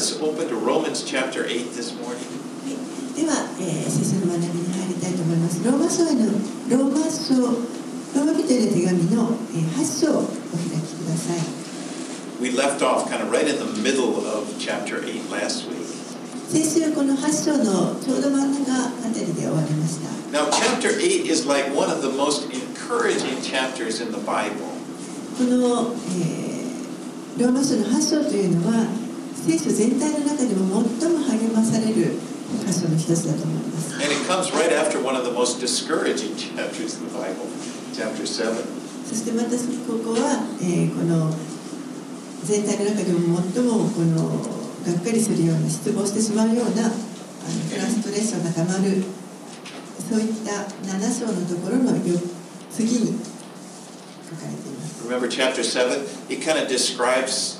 let's open to Romans chapter 8 this morning. では、えー、聖書の学びに入りたいと思います。ローマ書へのローマ書、ローマ人への手紙の、えー、8章をお開きください。We left off kind of right in the middle of chapter 8 last week. 先週この8章のちょうど真ん中あたりで終わりました。Now, chapter 8 is like one of the most encouraging chapters in the Bible. この、えー、ローマ書の8章というのは聖書全体の中でも最も励まされる箇所の一つだと思います。And it comes right after one of the most discouraging chapters in the Bible, chapter 7. そしてまたここは、えーこの全体の中でも最もこのがっかりするような失望してしまうようなあのフラストレーションがたまるそういった7章のところのよ次に書かれています。Remember chapter 7? It kind of describes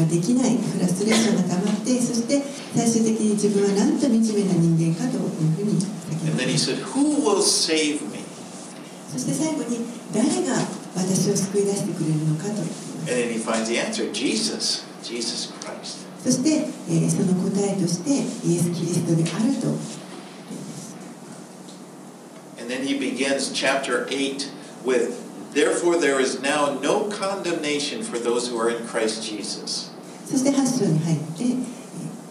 ができないフラストレーションがたまってそして最終的に自分はなんと惨めな人間かというふうに叫 And ん then で he said, Who will save me? そして最後に誰が私を救い出してくれるのかと answer Jesus, Jesus Christ. そして、えーその答えとしてイエス・キリストであると And then he begins chapter 8 with, Therefore there is now no condemnation for those who are in Christ Jesus. そして8章に入って、えー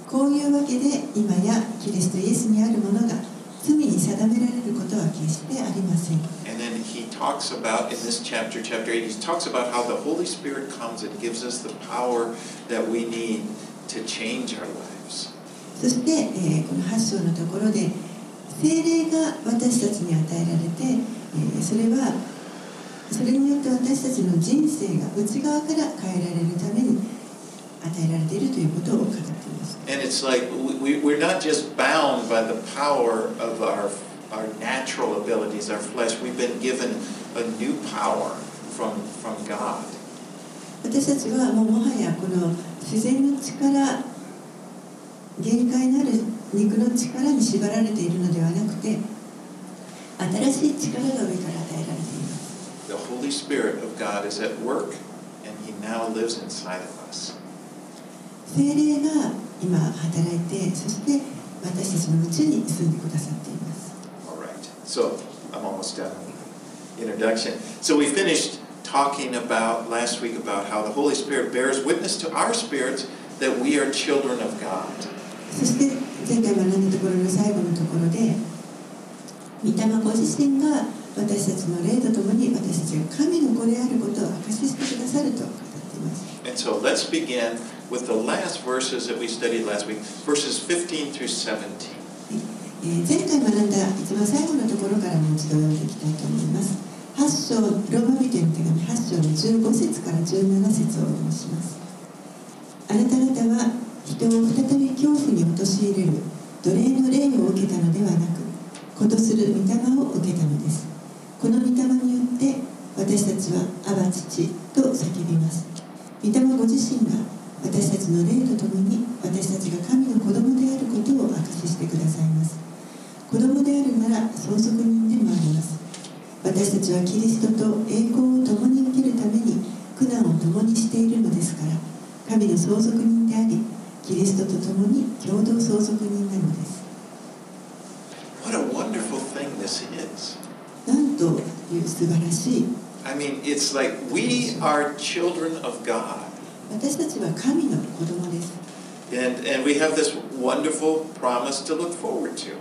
こういうわけで今やキリストイエスにあるものが罪に定められることは決してありません。And then he talks about, in this chapter, chapter 8, he talks about how the Holy Spirit comes and gives us the power that we need to change our lives. そして、えーこの8章のところで精霊が私たちに与えられて、えーそれはそれによって私たちの人生が内側から変えられるために与えられているということを語っています。And it's like we, we're not just bound by the power of our, our natural abilities, our flesh. We've been given a new power from, from God. 私たちはもうもはやこの自然の力限界のある肉の力に縛られているのではなくて新しい力が上から与えられて The Holy Spirit of God is at work, and He now lives inside of us. 精霊が今働いてそして私たちのうちに住んでくださっています All right. So I'm almost done with the introduction. So we finished talking about last week about how the Holy Spirit bears witness to our spirits that we are children of God. そして前回学んだところの最後のところで御霊ご自身が 私たちの霊とともに私たちが神の子であることを証ししてくださると語っています。And so let's begin with the last verses that we studied last week, verses 15 through 17. えー前回学んだ一番最後のところからもう一度読んでいきたいと思います。8章ローマ人への手紙8章の15節から17節をお読みします。あなた方は人を再び恐怖に陥れる奴隷の霊を受けたのではなく子とする御霊を受けたのですこの御霊によって私たちは「アバ父」と叫びます。御霊ご自身が私たちの霊とともに私たちが神の子供であることを証ししてくださいます。子供であるなら相続人でもあります。私たちはキリストと栄光を共に受けるために苦難を共にしているのですから神の相続人でありキリストと共に共同相続人なのです。What a wonderful thing this is. いう素晴らしい I mean, it's like we are children of God. 私たちは神の子供です And, and we have this wonderful promise to look forward to.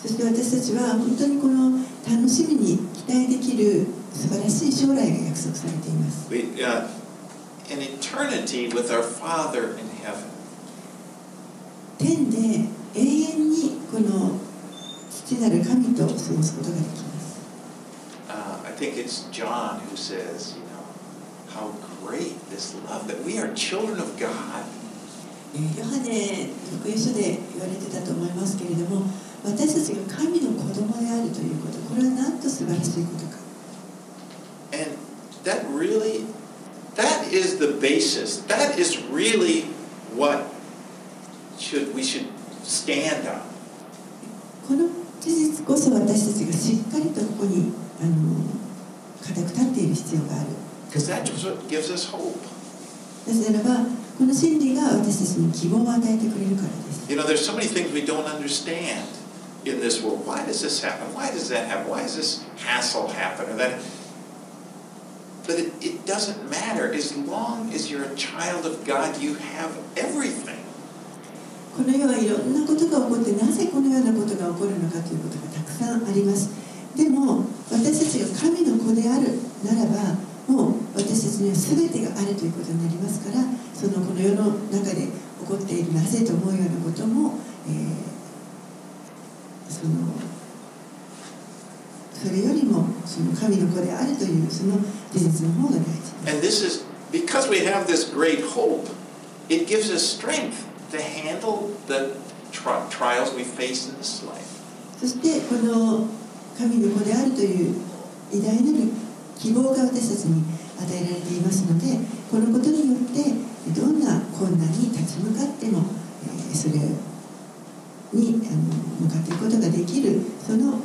そして私たちは本当にこの楽しみに期待できる素晴らしい将来が約束されています We, uh, an eternity with our Father in heaven. 天で永遠にこの父なる神と過ごすことができます Uh, think it's John who says, you know, how great this love that we are children of God. えーヨハネ福音書で言われてたと思いますけれども私たちが神の子供であるということこれはなんと素晴らしいことか that really, that is the basis. That is really what should we should stand on. この事実こそ私たちがしっかりとここにあの 固く立っている必要がある.なぜならばこの真理が私たちに希望を与えてくれるからです You know, there's so many things we don't understand in this world. Why does this happen? Why does that happen? Why does this hassle happen? Or that? But it, it doesn't matter. As long as you're a child of God, you have everything. この世はいろんなことが起こってなぜこのようなことが起こるのかということがたくさんありますでも私たちが神の子であるならばもう私たちには全てがあるということになりますからそのこの世の中で起こっているなぜと思うようなことも、えーそのそれよりもその神の子であるというその事実の方が大事 And this is because we have this great hope, it gives us strength to handle the tri- trials we face in this life. そしてこの神の子であるという偉大なる希望が私たちに与えられていますのでこのことによってどんな困難に立ち向かっても、えーそれにあの向かっていくことができるそのあの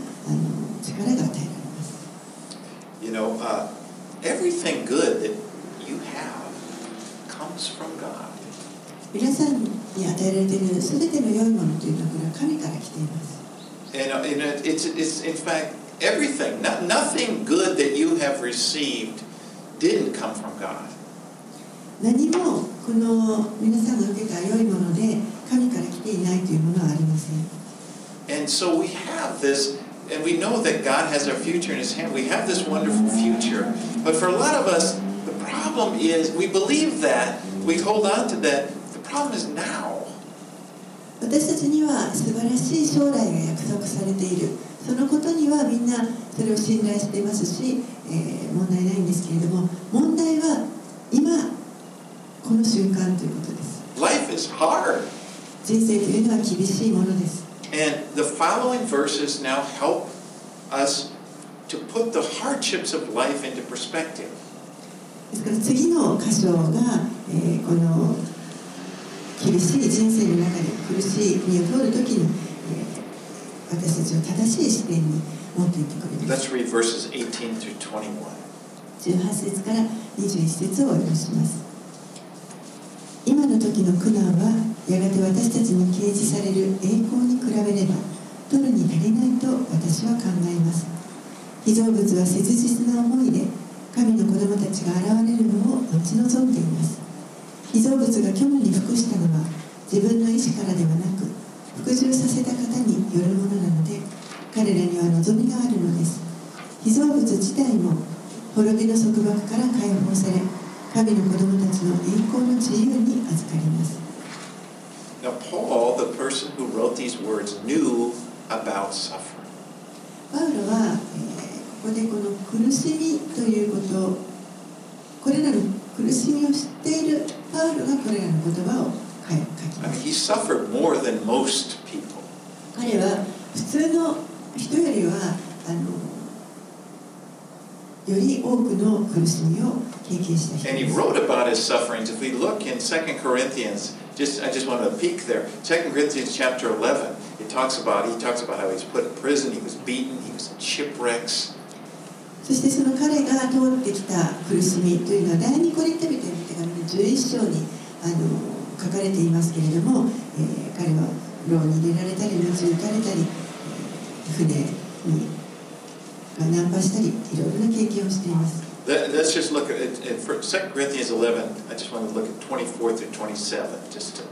力が与えられます。You know, uh, everything good that you have comes from God. 皆さんに与えられている全ての良いものというのはこれは神から来ています。And, uh, and it- it's, it's, in fact, everything. No, nothing good that you have received didn't come from God. 何もこの皆さんが受けた良いもので神から来ていないというものはありません。 And so we have this, and we know that God has our future in His hand. We have this wonderful future. But for a lot of us, the problem is we believe that, we hold on to that. The problem is now. 私たちには素晴らしい将来が約束されている そのことにはみんなそれを信頼していますし、えー問題ないんですけれども問題は今この瞬間ということです Life is hard. 人生というのは厳しいものです And the following verses now help us to put the hardships of life into perspective. ですから次の箇所が、えーこの厳しい人生の中で苦しい国を通るときに、えー私たちを正しい視点に持っていってくれます。Let's read verses 18 through 21. 18節から21節をお読みします。今の時の苦難はやがて私たちに掲示される栄光に比べれば取るに足りないと私は考えます。被造物は切実な思いで神の子供たちが現れるのを待ち望んでいます。被造物が虚無に服したのは自分の意志からではなく服従させた方によるものなので彼らには望みがあるのです被造物自体も滅びの束縛から解放され神の子供たちの栄光の自由に預かります Now, Paul, the person who wrote these words, knew about suffering. パウロは、えーここでこの苦しみということこれらの苦しみを知っているパウロがこれらの言葉を I ま mean, す he suffered more than most people. 彼は普通の人よりはあのより多くの苦しみを経験した人 And he です wrote about his sufferings. If we look in 2 Corinthians, just I just wanted to peek there. 2 Corinthians chapter 11, it talks about he talks about how he was put in prison, he was beaten, he was in shipwrecks. そしてその彼が通ってきた苦しみというのは第二コリント人への手紙の11章にあの 書かれていますけれども、えー彼は牢に入れられたり鞭打たれたり、えー船にがナンパしたりいろいろな経験をしています Let- Let's just look at in 2 Corinthians 11. I just want to look at 24 through 27. Just to,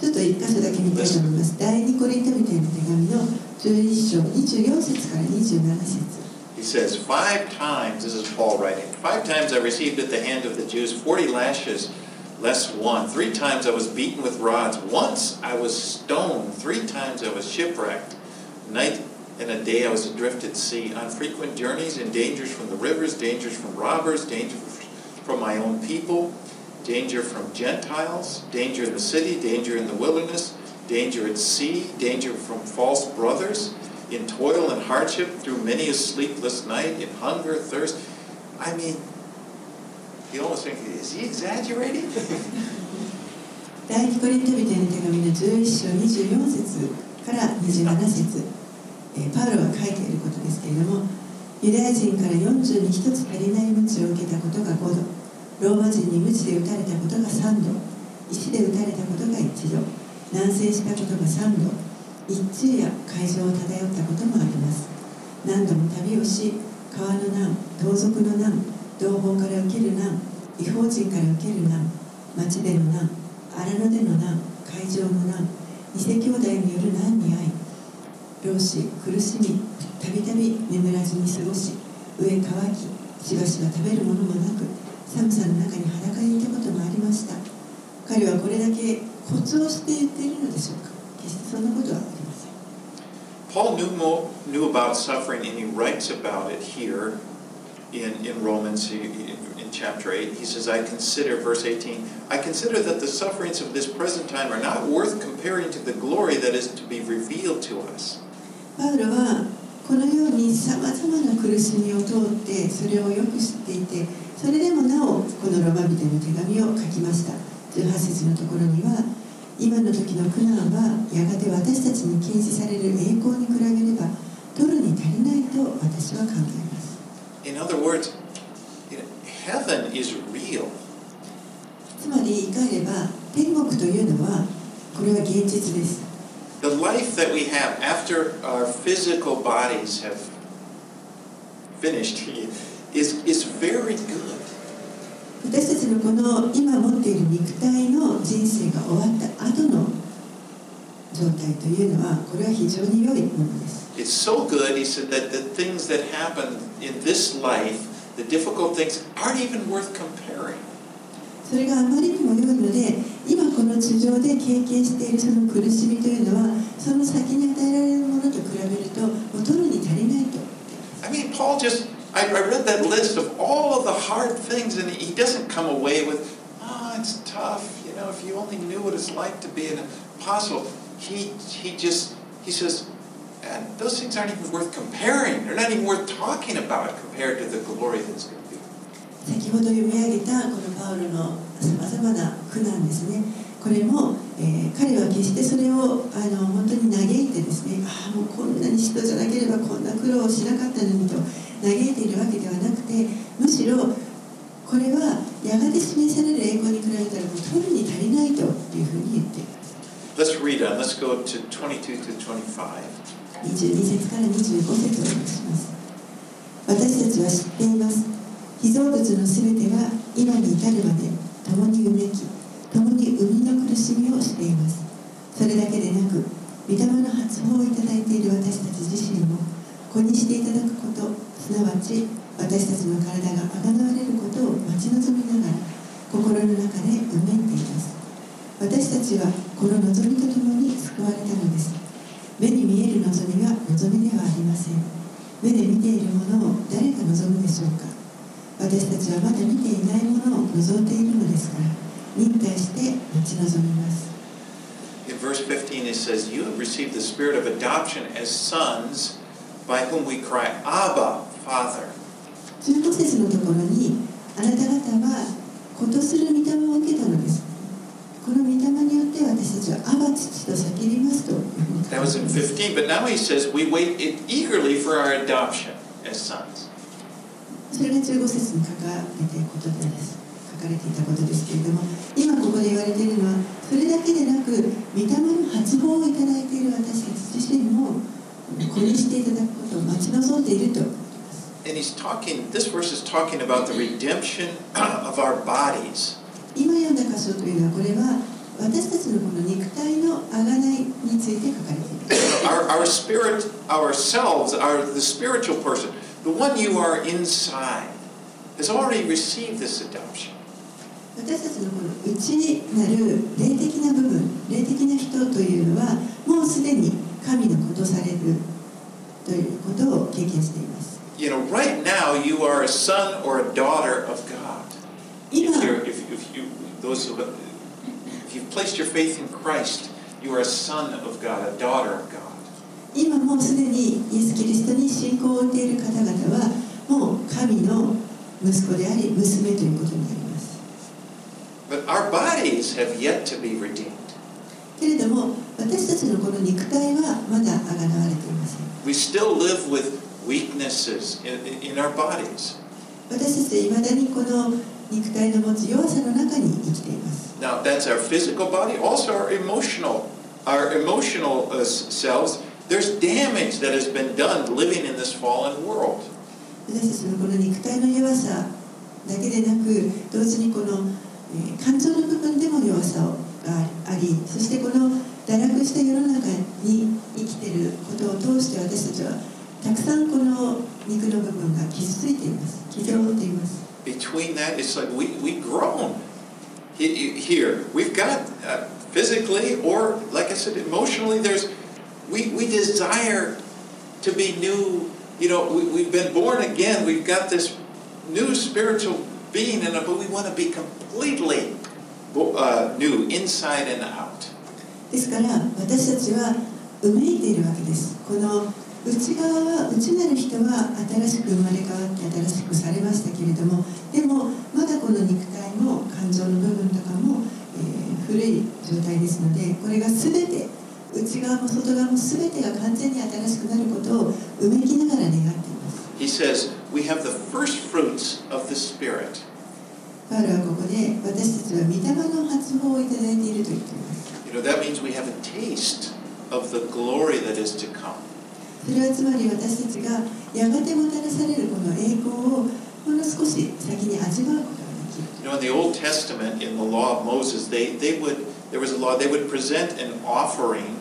ちょっと一箇所だけ見たいと思います第二コリント人への手紙の11章24節から27節 he says, Five times, this is Paul writing, five times I received at the hand of the Jews 40 lashes less one. Three times I was beaten with rods. Once I was stoned. Three times I was shipwrecked. Night and a day I was adrift at sea, on frequent journeys and dangers from the rivers, dangers from robbers, danger from my own people, danger from Gentiles, danger in the city, danger in the wilderness, danger at sea, danger from false brothers, in toil and hardship, through many a sleepless night, in hunger, thirst. I mean, you almost think, is he exaggerating? 第二コリント人への手紙の11章24節から27節、えパウロが書いていることですけれどもユダヤ人から40に1つ足りない鞭を受けたことが5度。ローマ人に鞭で打たれたことが3度。石で打たれたことが1度。南征したことが3度。一昼夜海上を漂ったこともあります。何度も旅をし川の難盗賊の難同胞から受ける難違法人から受ける難町での難荒野での難海上の難偽兄弟による難に遭い。老死苦しみ。たびたび眠らずに過ごし。上乾き。しばしば食べるものもなく。寒さの中に裸にいたこともありました。彼はこれだけコツをして言っているのでしょうか。決してそんなことはありません。Paul knew, more, knew about suffering and he writes about it here. In, in Romans he- in, in chapter 8. He says, I consider, verse 18, I consider that the sufferings of this present time are not worth comparing to the glory that is to be revealed to us. パウロはこのようにさまざまな苦しみを通ってそれをよく知っていてそれでもなおこのロマ人の手紙を書きました18節のところには今の時の苦難はやがて私たちに禁止される栄光に比べれば取るに足りないと私は考えます In other words, you know, heaven is real. つまり言い換えれば天国というのはこれは現実です The life that we have after our physical bodies have finished is, is very good. 私たちのこの今持っている肉体の人生が終わった後の 状態というのはこれは非常に良いものです It's so good, he said, that the things that happen in this life, the difficult things, aren't even worth comparing. それがあまりにも良いので今この地上で経験しているその苦しみというのはその先に与えられるものと比べるともう取るに足りないと I mean, Paul just, I, I read that list of all of the hard things, and he doesn't come away with, oh, it's tough. You know, if you only knew what it's like to be an apostle. He, he just, he says, and those things aren't even worth comparing. They're not even worth talking about compared to the glory that's going to be. 先ほど読み上げたこのパウロのさまざまな苦難ですねこれも、えー彼は決してそれをあの本当に嘆いてですねああもうこんなに人じゃなければこんな苦労をしなかったのにと嘆いているわけではなくてむしろこれはやがて示される栄光に比べたらもう取るに足りないというふうに言っています Let's read on. Let's go to 22 to 25. 22節から25節をお読みします私たちは知っています被造物のすべてが今に至るまで共にうめき共に生みの苦しみをしていますそれだけでなく御霊の発報をいただいている私たち自身も子にしていただくことすなわち私たちの体があがなわれることを待ち望みながら心の中でうめいています私たちはこの望みとともに救われたのです。目に見える望みは望みではありません。目で見ているものを誰が望むでしょうか。私たちはまだ見ていないものを望んでいるのですから忍耐して待ち望みます。In verse 15, it says, You have received the spirit of adoption as sons, by whom we cry, Abba, Father. 15節のところにあなた方は子とする御霊を受けたのですこの御霊によって私たちはアバ父と叫びますと That い was in ます 15, but now he says, We wait it eagerly for our adoption as sons. それが15節に書かれていることです書かれていたことですけれども今ここで言われているのはそれだけでなく御霊の発報をいただいている私たち自身も子にしていただくことを待ち望んでいると And he's talking, this verse is talking about the redemption of our bodies. 今読んだ箇所というのはこれは私たちのこの肉体のあがないについて書かれています Our, our spirit, ourselves, our, the spiritual person, the one you are inside, has already received this adoption. 私たちのこの内になる霊的な部分霊的な人というのはもうすでに神のことされるということを経験しています You know, right now you are a son or a daughter of God. 今 If, you, those who, if you've placed your faith in Christ, you are a son of God, a daughter of God. 今もうすでにイエス・キリストに信仰を置いている方々はもう神の息子であり娘ということになります our bodies have yet to be redeemed. けれども私たちのこの肉体はまだあがらわれていません We still live with weaknesses in, in our bodies. 私たちはいまだにこの肉体の持つ弱さの中に生きています Now, that's our physical body, also our emotional, our emotional uh, selves. There's damage that has been done living in this fallen world. 私たちのこの肉体の弱さだけでなく同時にこの、えー感情の部分でも弱さがありそしてこの堕落した世の中に生きていることを通して私たちはたくさんこの肉の部分が傷ついています傷を負っています Between that, it's like we, we groan He- he- here. We've got uh, physically or, like I said, emotionally, there's, we, we desire to be new. You know, we, we've been born again. We've got this new spiritual being in it, but we want to be completely uh, new, inside and out. ですから私たちはうめいているわけですこの 内側は内なる人は新しく生まれ変わって新しくされましたけれどもでもまだこの肉体も感情の部分とかも、えー古い状態ですのでこれが全て内側も外側も全てが完全に新しくなることをうめきながら願っています He says, we have the first fruits of the Spirit. パウロはここで私たちは御霊の発報をいただいていると言っています You know, that means we have a taste of the glory that is to come. それはつまり私たちがやがてもたらされるこの栄光をほんの少し先に味わうことができる You know, in the Old Testament, in the law of Moses, they, they would, there was a law, they would present an offering,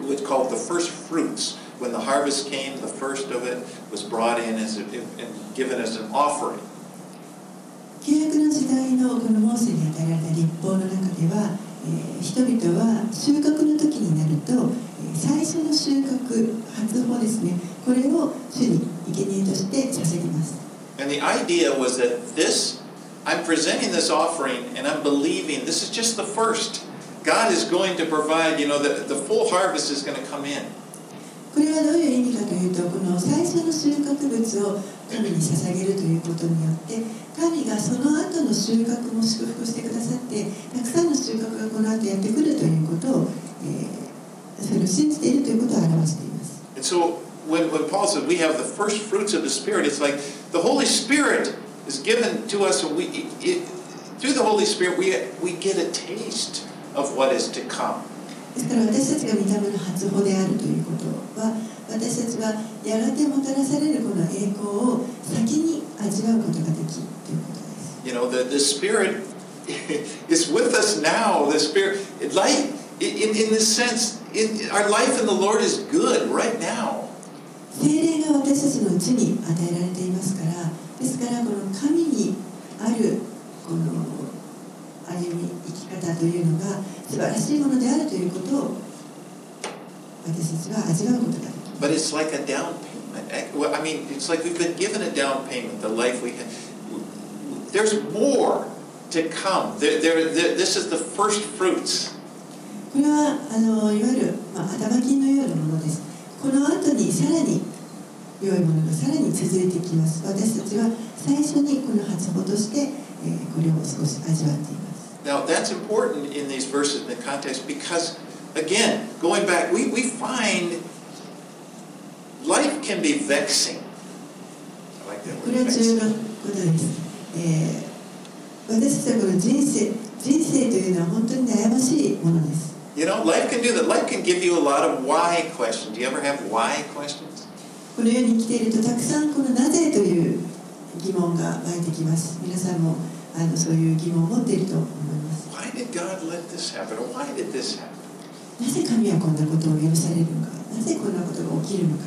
what's called the first fruits. When the harvest came, the first of it was brought in as a, and given as an offering. 旧約の時代のこのモーセに与えられた立法の中では、えー人々は収穫の時になると、えー最初の収穫初穂ですねこれを主に生贄として捧げます And the idea was that this, I'm presenting this offering and I'm believing this is just the first. God is going to provide, you know, the, the full harvest is going to come in. これはどういう意味かというとこの最初の収穫物を神に捧げるということによって神がその後の収穫も祝福してくださってたくさんの収穫がこの後やってくるということを、えーそれを信じているということを表しています And so when, when Paul said we have the first fruits of the Spirit, it's like the Holy Spirit is given to us, and we, it, through the Holy Spirit, we, we get a taste of what is to come. ですから私たちが御霊の初歩であるということは私たちはやがてもたらされるこの栄光を先に味わうことができるということです You know, the, the Spirit is with us now. The Spirit, it, life, in, in this sense, it, our life in the Lord is good right now. 精霊が私たちのうちに与えられていますからですからこの神にあるというのが素晴らしいものであるということを私たちは味わうことができます But it's like a down payment. Eh, well, I mean, it's like we've been given a down payment, the life we have. There's more to come. There, there, there, this is the first fruits. これはあのいわゆる、まあ、頭金のようなものですこの後にさらに良いものがさらに続いてきます私たちは最初にこの初歩として、えーこれを少し味わっています Now, that's important in these verses in the context because, again, going back, we, we find life can be vexing. I like that こ word, れは重要 vexing. なことです、えー私たちはこの人生人生というのは本当に悩ましいものです You know, life can do that. Life can give you a lot of why questions. Do you ever have why questions? この世に生きているとたくさんこのなぜという疑問が湧いてきます皆さんも あのそういう疑問を持っていると思います。なぜ神はこんなことを許されるのか、なぜこんなことが起きるのか。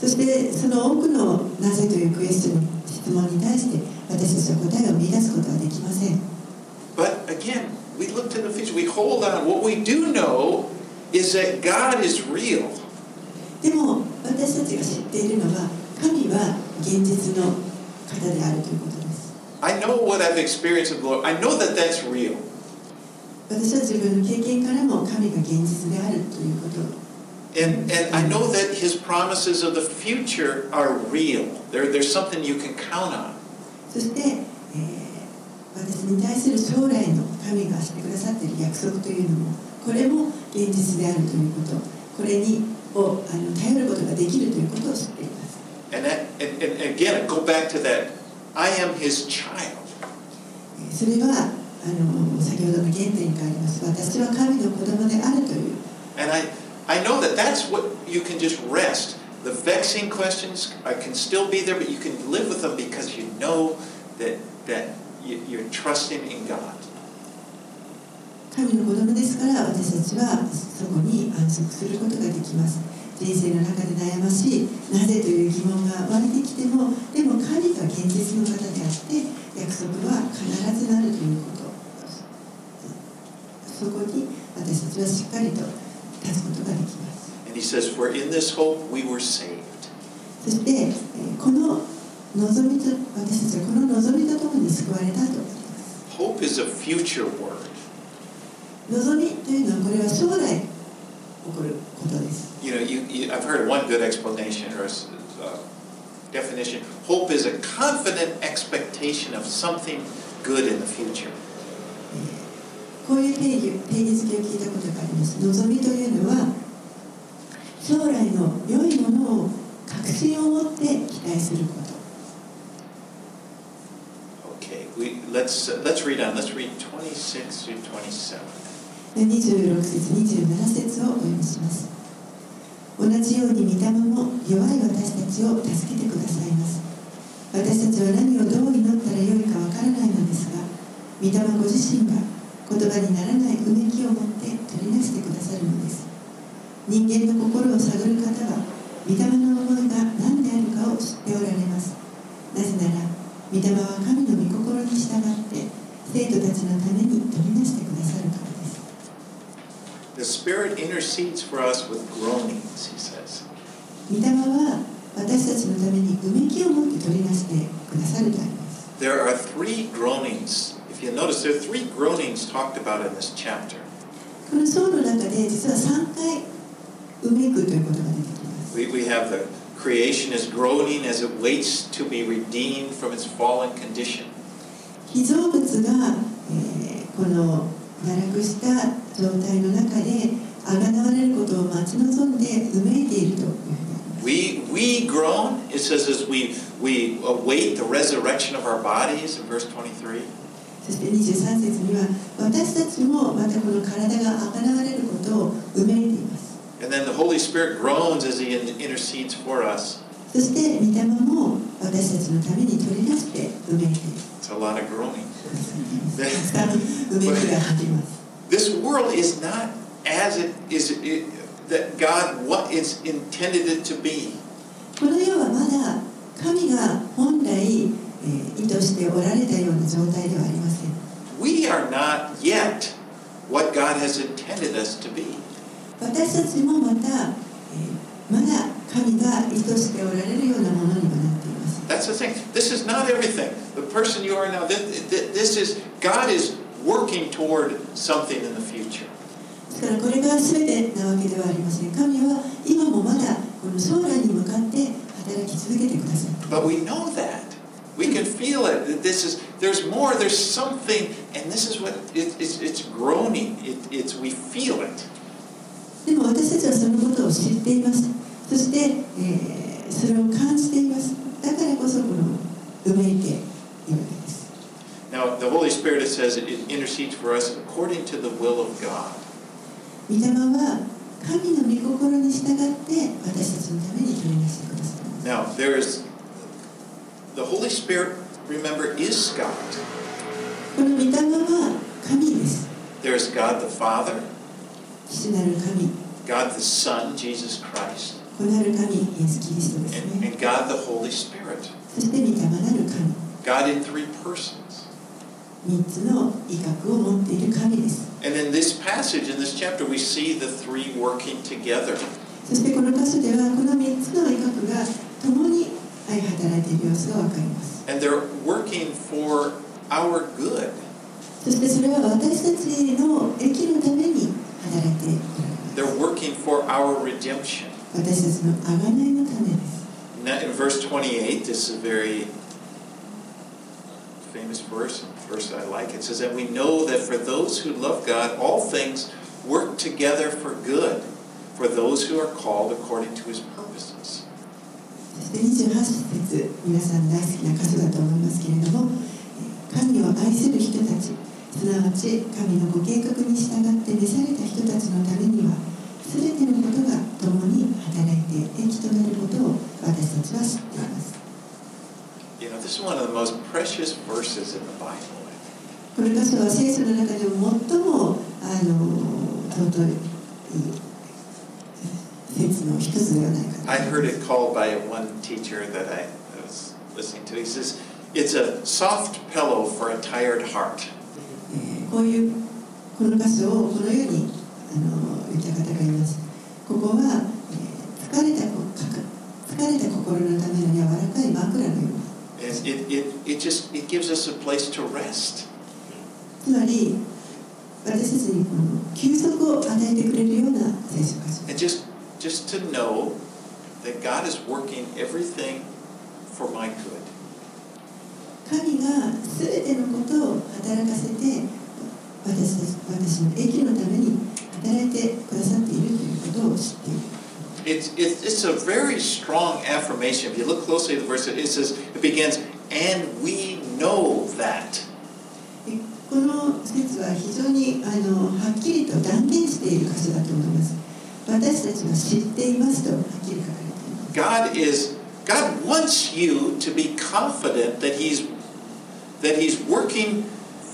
そしてその多くのなぜというクエスチ質問に対して私たちは答えを見出すことはできません。でも、私たちが知っているのは神は現実の方であるということです I know what I've experienced with the Lord. I know that that's real. 私は自分の経験からも神が現実であるということを And, and I know that his promises of the future are real. There, there's something you can count on. そして、えー私に対する将来の神がしてくださっている約束というのもこれも現実であるということこれにをあの頼ることができるということを知っています And, that, and, and again, go back to that. I am his child. えーそれはあの先ほどの原点に変わります私は神の子供であるという And I, I know that that's what you can just rest. The vexing questions I can still be there, but you can live with them because you know that, that you, you're trusting in God. 神の子供ですから私たちはそこに安息することができます 人生の中で悩ましいなぜという疑問が湧いてきてもでも神が現実の方であって約束は必ずなるということそこに私たちはしっかりと立つことができます And he says, For in this hope we were saved. そしてえーこの望みと私たちはこの望みとともに救われたと Hope is a future word. 望みというのはこれは将来起こることです You know, you, you, I've heard one good explanation or uh, definition. Hope is a confident expectation of something good in the future. こういう定義定義づけを聞いたことがあります望みというのは将来の良いものを確信を持って期待すること Okay, we, let's, uh, let's read on. Let's read 26 through 27. 26節27節をお読みします。同じように御霊も弱い私たちを助けてくださいます。私たちは何をどう祈ったらよいかわからないのですが御霊ご自身が言葉にならないうめきを持って取り出してくださるのです。人間の心を探る方は御霊の思いが何であるかを知っておられます。なぜなら御霊は神の御心に従って生徒たちのために取り出してくださるから The Spirit intercedes for us with groanings, he says. 御霊は私たちのためにうめきを持って取り出してくださるとあります There are three groanings. If you notice, there are three groanings talked about in this chapter. この章の中で実は3回うめくということが出てきます We, we have the creation is groaning as it waits to be redeemed from its fallen condition. 被造物が、えーこの 堕落した状態の中であがなわれることを待ち望んでうめいていると We, we groan, it says, as we, we await the resurrection of our bodies in verse 23. そして23節には私たちもまたこの体があがなわれることをうめいています And then the Holy Spirit groans as He in- intercedes for us. そして御霊も私たちのために取り出してうめいている It's a lot of groaning. たくさんうめきが入ります This world is not as it is it, that God what is intended it to be. この世はまだ神が本来、えー意図しておられたような状態ではありません We are not yet what God has intended us to be. 私たちもまた、えーまだ神が意図しておられるようなものにはなっています That's the thing. This is not everything. The person you are now, this, this is, God is working toward something in the future. ですからこれが全てなわけではありません神は今もまだこの将来に向かって働き続けてください But we know that. We can feel it. that This is, there's more, there's something, and this is what, it, it's, it's groaning. It, it's, we feel it. でも私たちはそのことを知っていますそして、えーそれを感じていますだから こそこのうめいているわけです Now, the Holy Spirit, it says, it intercedes for us according to the will of God. 御霊は神の御心に従って私たちのために取り出してくださいます Now, there's, the Holy Spirit, remember, is God. この御霊は神です。 There's God the Father, 父なる神、 God the Son, Jesus Christ, 子なる神、イエス・キリストです and, ね。 and God the Holy Spirit. そして御霊なる神、 God in three persons. 三つの威嚇を持っている神です。 And in this passage, in this chapter, we see the three working together. そしてこの箇所ではこの三つの威嚇が共に相働いている様子がわかります。 And they're working for our good. そしてそれは私たちの益のために働いておられます。 They're working working for our redemption. 私たちの贖いのためです in verse 28, this is a very famous verse, verse I like. It says that we know that for those who love God, all things work together for good, for those who are called according to his purposes. そして28節皆さん大好きな箇所だと思いますけれどもえー神を愛する人たちすなわち神のご計画に従って召された人たちのためには全てのことが共に働いて益となることを私たちは知っています You know, this is one of the most precious verses in the Bible. この箇所は聖書の中でも最もあの尊い説の一つではないかと I heard it called by one teacher that I was listening to. He says, It's a soft pillow for a tired heart. えーこういうこの箇所をこのようにあの言った方がいます。ここは、えー、疲れた心のための柔らかい枕のようつまり私たちにこの休息を与えてくれるような聖書箇所。を That God is working everything 働いてくださっているということを知っている It's, it's, it's a very strong affirmation. If you look closely at the verse, it says, it begins, and we know that. でこの説は非常にあのはっきりと断言している箇所だと思います私たちは知っていますとはっきり書かれています God is God wants you to be confident that He's that He's working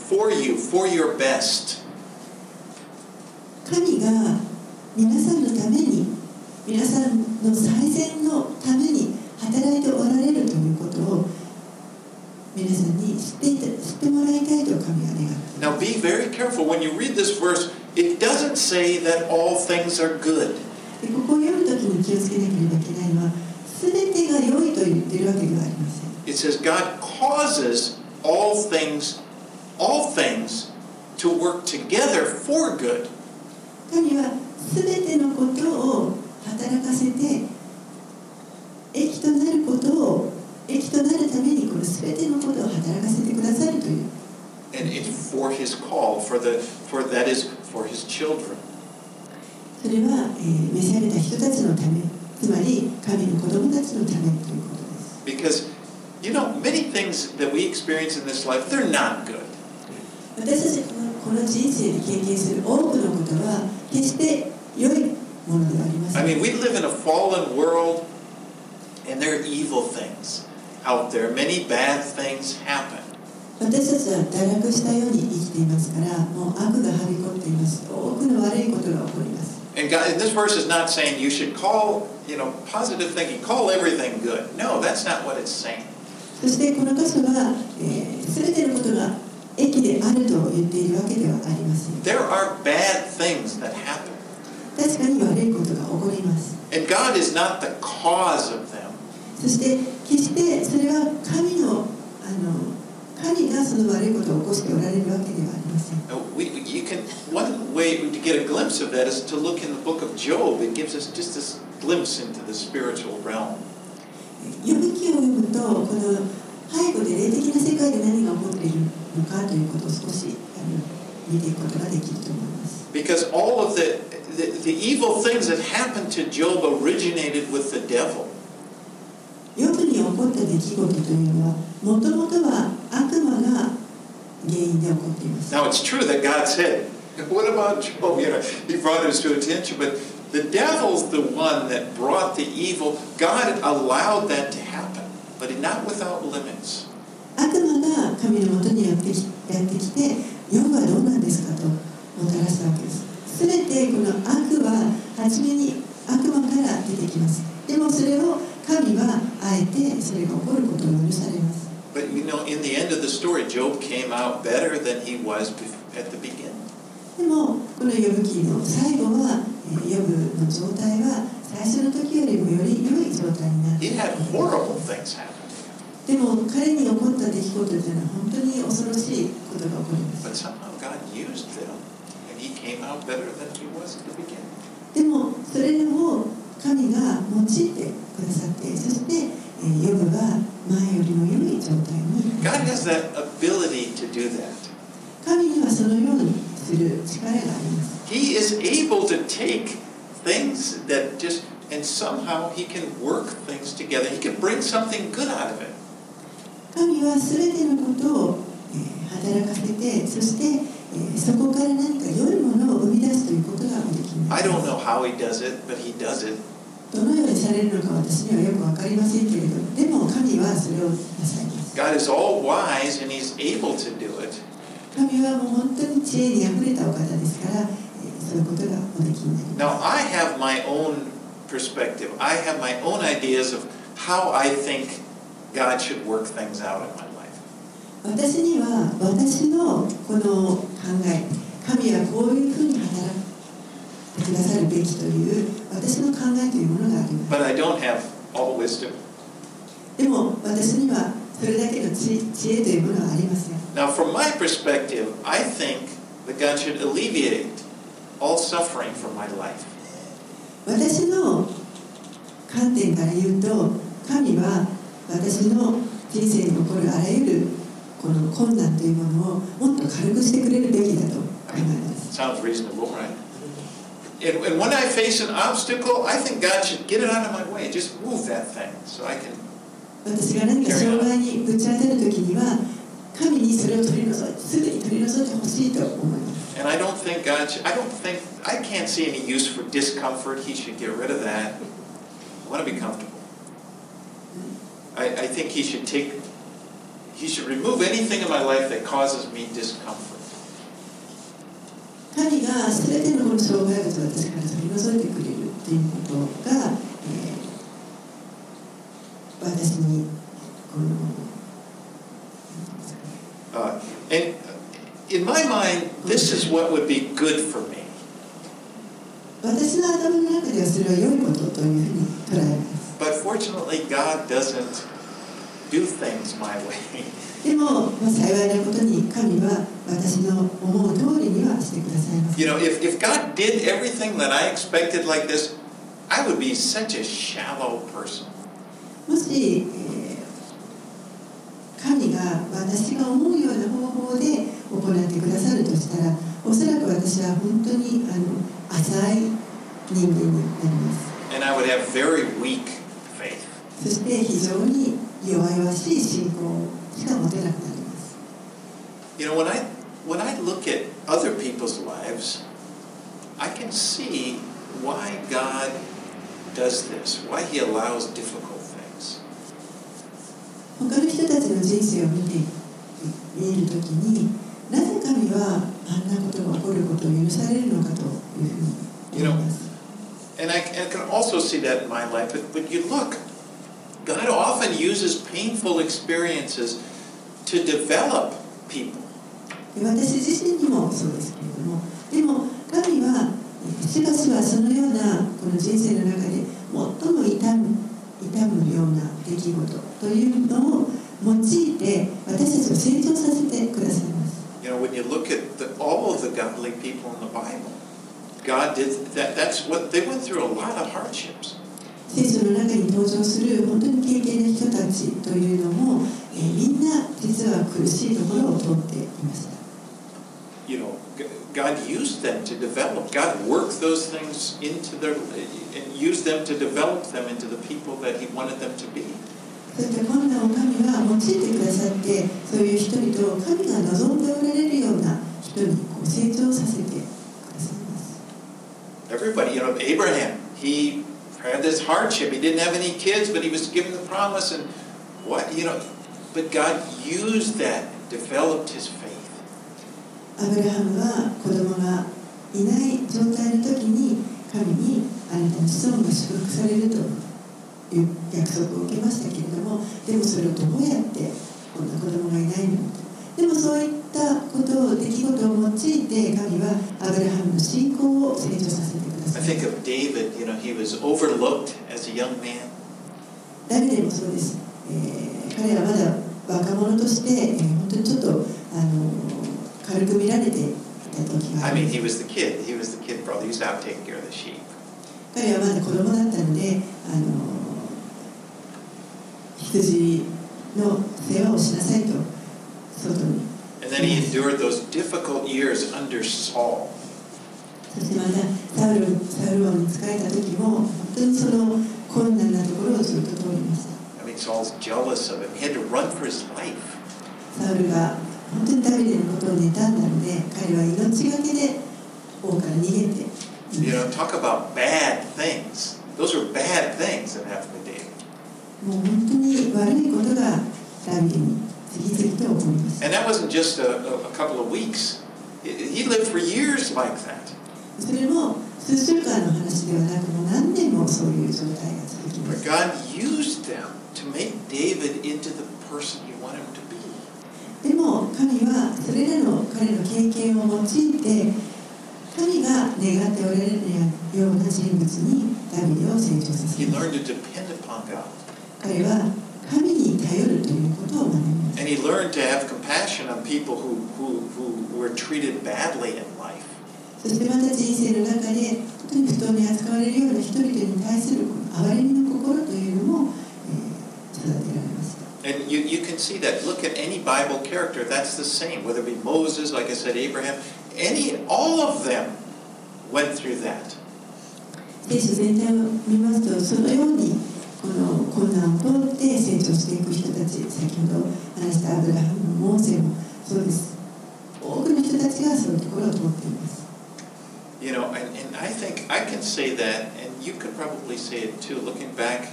for you for your best. 神が皆さんのために皆さんの最善のために働いておられるということを皆さんに知って知ってもらいたいと神は願っています Now be very careful when you read this verse. It doesn't say that all things are good. でここを読むときに気をつけなければいけないのは全てが良いと言っているわけではありません It says God causes all things all things to work together for good. 神は全てのことを働かせて益となることを益となるためにこの全てのことを働かせてくださるという And it's for his call, for the for that is for his children. それは、えー召された人たちのためつまり神の子供たちのためということです Because you know, many things that we experience in this life, they're not good. 私たちがこの人生で経験する多くのことは決して良いものではありませ I ん mean, we live in a fallen world and there are evil things out there. Many bad things happen. 私たちは堕落したように生きていますからもう悪がはびこっています多くの悪いことが起こります And God, this verse is not saying you should call, you know, positive thinking, call everything good. No, that's not what it's saying. そしてこの箇所は、えー、全てのことが益であると言っているわけではありません There are bad things that happen. 確かに悪いことが起こります And God is not the cause of them. そして決してそれは神のあの神がその悪いことを起こしておられるわけではありません We, you can, one way to get a glimpse of that is to look in the book of Job. It gives us just this glimpse into the spiritual realm. 読み記を読むとこの背後で霊的な世界で何が起こっているのかということを少しあの見ていくことができると思います Because all of the, the, the evil things that happened to Job originated with the devil. ヨブに起こった出来事というのはもともとは悪魔が原因で起こっています Now it's true that God said, What about Job? You know, he brought us to attention, but the devil's the one that brought the evil. God allowed that to happen, but not without limits. 悪魔が神のもとにやってきやってきてヨブはどうなんですかともたらしたわけです全てこの悪は初めに悪魔から出てきますでもそれを神はあえてそれが起こることを許されます But you know, in the end of the story, Job came out better than he was at the beginning. でもこのヨブ記の最後はえーヨブの状態は最初の時よりもより良い状態になって。でも彼に起こった出来事というのは本当に恐ろしいことが起こります。でもそれでも神が用いてくださって、そして、えー、ヨブは前よりも良い状態に。神にはそのようにする力があります。Things that just, and somehow He can work things together. He can bring something good out of it. 神は全てのことを、えー働かせてそして、えーそこから何か良いものを生み出すということがおできにな I don't す know how He does it, but He does it. どのようにされるのか私にはよく分かりませんけれどでも神はそれをなさいます God is all wise and He's able to do it. 神はもう本当に知恵にあふれたお方ですから、えーそういうことがおできになります Now, I have my own perspective. I have my own ideas of how I think God should work things out in my life. 私には私のこの考え神はこういうふうに働いてくださるべきという私の考えというものがあります But I don't have all wisdom. でも私にはそれだけの知知恵というものはありません Now, from my perspective, I think that God should alleviate all suffering from my life. 私の観点から言うと神は私の人生に起こるあらゆるこの困難というものをもっと軽くしてくれるべきだと考えます。私が何か障害にぶち当たる時には神にそれを取り除いすぐに取り除いてほしいと思います。And I don't think God should, I don't think, I can't see any use for discomfort. He should get rid of that. I want to be comfortable. I, I think He should take, He should remove anything in my life that causes me discomfort. 神が全てのこの障害物を私から取り除いてくれるということが、えー私にこのなんていうんですかね Uh, and in my mind, this is what would be good for me. 私の頭の中ではそれは良いことというふうに捉えます But fortunately, God doesn't do things my way. でも、まあ、幸いなことに神は私の思う通りにはしてくださいます You know, if, if God did everything that I expected like this, I would be such a shallow person. もし、えー神が私が思うような方法で 行ってくださるとしたらおそらく私は本当にあの浅い人間になります And I would have very weak faith. そして非常に弱々しい信仰しか持てなくなります You know, when I when I look at other people's lives, I can see why God does this, why He allows difficult things. 他の人たちの人生を見て見るときに神はあんなことが起こることを許されるのかというふうに思います。And I, I can also see that in my life. But, but you look, God often uses painful experiences to develop people. で私自身にもそうですけれどもでも神はえしばしばそのようなこの人生の中で最も痛む痛むような出来事というのを用いて私たちを成長させてくださいます You know, when you look at the, all of the godly people in the Bible, God did that. That's what they went through a lot of hardships. 聖書の中に登場する本当に敬虔な人たちというのも、えーみんな実は苦しいところを通っていました You know, G- God used them to develop. God worked those things into their and used them to develop them into the people that He wanted them to be. そういった困難を神は用いてくださってそういう人々を神が望んでおられるような人にこう成長させてくださいます Everybody, you know, Abraham, he had this hardship. He didn't have any kids, but he was given the promise, and what, you know, but God used that, developed his faith. アブラハムは子供がいない状態の時に神にあなたの子孫が祝福されるという約束を受けましたけれどもでもそれをどうやってこんな子供がいないのでもそういったことを出来事を用いて神はアブラハムの信仰を成長させてくだ I さい think of David, you know, he was overlooked as a young man. ダビデもそうです、えー彼はまだ若者として、えー本当にちょっとあの軽く見られていた時があ I り mean, ます he was the kid. He was the kid brother. He was out taking care of the sheep. 彼はまだ子供だったのであの羊の世話をしなさいと外に And then he endured those difficult years under Saul. そしてまたサウルサウル王に仕えた時も本当にその困難なところをずっと通りました I mean, Saul's jealous of him. He had to run for his life. サウルが本当にダビデのことを妬んだので彼は命がけで王から逃げて You know, talk about bad things. Those are bad things that happened to David. もう本当に悪いことがダビデに次々と起こりました And that wasn't just a, a, couple of weeks. He he lived for years like that. それも数週間の話ではなくもう何年もそういう状態が続きま But す God used them to make David into the person you want him to be. でも神はそれらの彼の経験を用いて神が願っておられるような人物にダビデを成長させ He ます learned to depend upon God. 彼は神に頼るということを学びます And he learned to have compassion on people who, who, who were treated badly in life. そしてまた人生の中で本当に不当に扱われるような人々に対する憐れみの心というのも、えー育てられました And you, you can see that. Look at any Bible character, that's the same. Whether it be Moses, like I said, Abraham, any, all of them went through that. 聖書全体を見ますとそのようにこの困難を通って成長していく人たち先ほど話したアブラハムもモーセもそうです多くの人たちがそういうところを通っています You know, and, and I think I can say that, and you could probably say it too, looking back.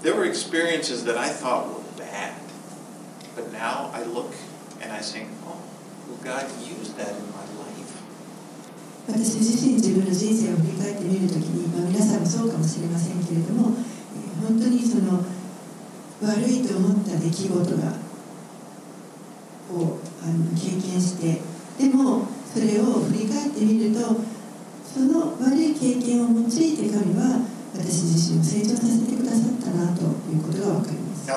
There were experiences that I thought were bad. But now I look and I think, oh, well, God used that in my life. 私自身自分の人生を振り返ってみるときに、まあ、皆さんもそうかもしれませんけれども、えー本当にその悪いと思った出来事がをあの経験してでもそれを振り返ってみるとその悪い経験を用いて神は私自身を成長させてくださったなということがわかります。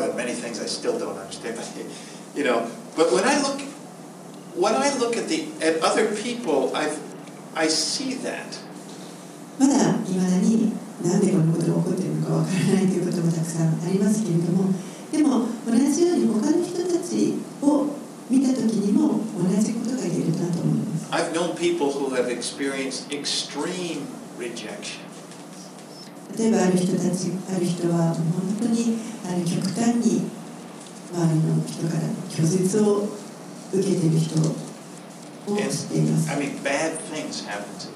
When I になんでこのことが起こっているのかわからないということもたくさんありますけれどもでも同じように他の人たちを見た時にも同じことが言えるなと思います I've known people who have experienced extreme rejection. 例えばある人たちある人は本当にあの極端に周りの人から拒絶を受けている人を知っています I mean, bad things happen to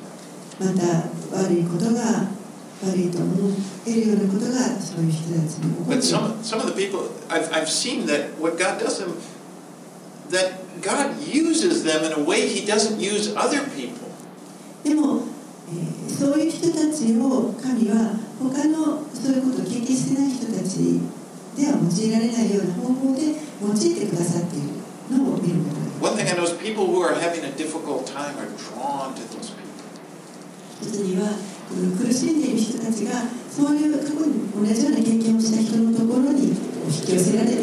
them. また悪いことが悪いと思えるようなことがそういう人たちに起こってい But る some some of the people I've I've seen that what God does them, that God uses them in a way He doesn't use other people. でも、えーそういう人たちを神は他のそういうことを経験してない人たちでは用いられないような方法で用いてくださっているのを見ることがで One thing I know is people who are having a difficult time are drawn to those people. 実にはこの苦しんでいる人たちがそういう過去に同じような経験をした人のところに引き寄せられて。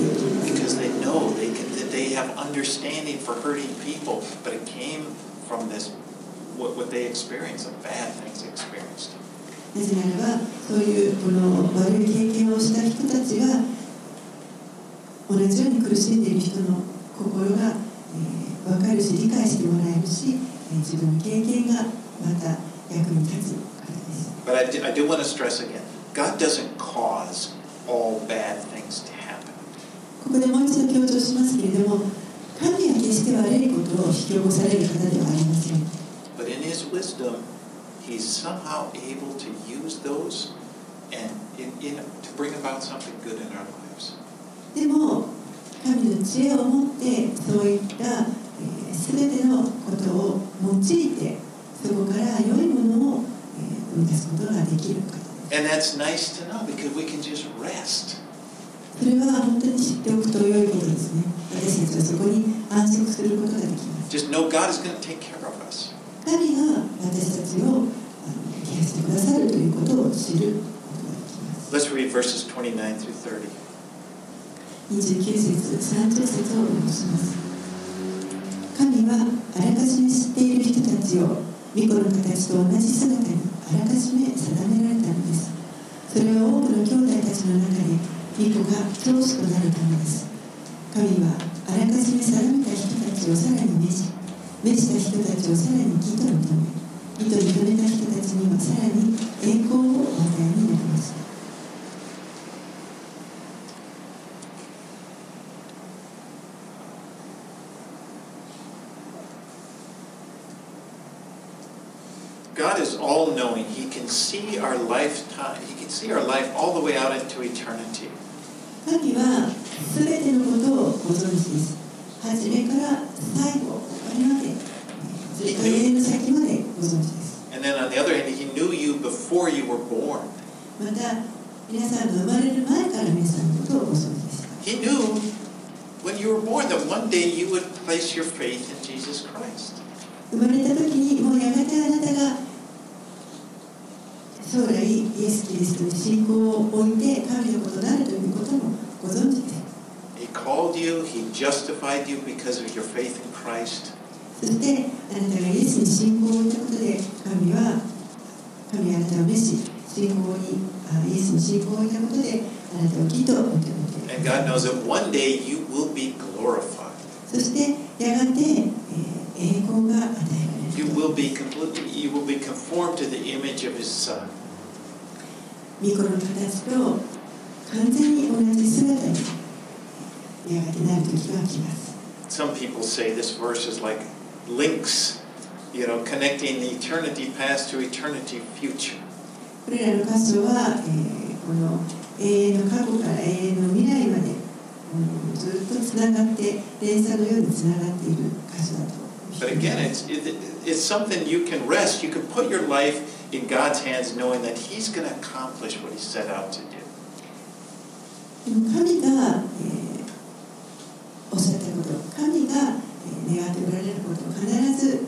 なぜならば、そういうこの悪い経験をした人たちは、同じように苦しんでいる人の心が、えー、分かるし理解してもらえるし、えー、自分の経験がまた。役に立つからです。But I do, I do want to stress again, God doesn't cause all bad things to happen. ここでもう一度強調しますけれども神は決して悪いことを引き起こされる方ではありません。But in His wisdom, He's somehow able to use those and in, in, to bring about something good in our lives. でも神の知恵を持ってそういった、えー、全てのことを用いてそこから良いものを、えー生み出すことができる方。And that's nice to know because we can just rest. それは本当に知っておくと良いことですね。私たちはそこに安息することができます。Just know God is going to take care of us. 神が私たちをケアしてくださるということを知ることができます。Let's read verses 29 through 30. 29節30節をお読みします神はあらかじめ知っている人たちを巫女の形と同じ姿にあらかじめ定められたのです。それは多くの兄弟たちの中で巫女が教師となるためです。神はあらかじめ定めた人たちをさらに召し召した人たちをさらに義と認め義と認めた人たちにはさらに栄光をお与えになりました God is all knowing. He can see our lifetime, He can see our life all the way out into eternity. 神は全てのことをご存知です初めから最後終わりまでずっと永遠の先までご存知です And then on the other hand, He knew you before you were born. また皆さんが生まれる前から皆さんのことをご存知でした He knew when you were born that one day you would place your faith in Jesus Christ. 生まれた時にもうやがてあなたが将来イエス・キリストに信仰を置いて神のことになるということもご存知で He called you, He justified you because of your faith in Christ. そしてあなたがイエスに信仰を置いたことで神は神はあなたを召し信仰にあイエスに信仰を置いたことであなたを義と認めて And God knows that one day you will be glorified. そしてやがて、えー栄光が与えられ You る will be completely, you will be conformed to the image of His Son. 御子の形と完全に同じ姿にやがてなる時が来ます Some people say this verse is like links, you know, connecting the eternity past to eternity future. これらの箇所は、えーこの永遠の過去から永遠の未来まで、うんずっとつながって連鎖のようにつながっている箇所だと But again, it's, it, it's something you can rest. You can put your life in God's hands knowing that He's going to accomplish what He set out to do. でも神が、えーおっしゃったこと神が、えー願っておられることを必ず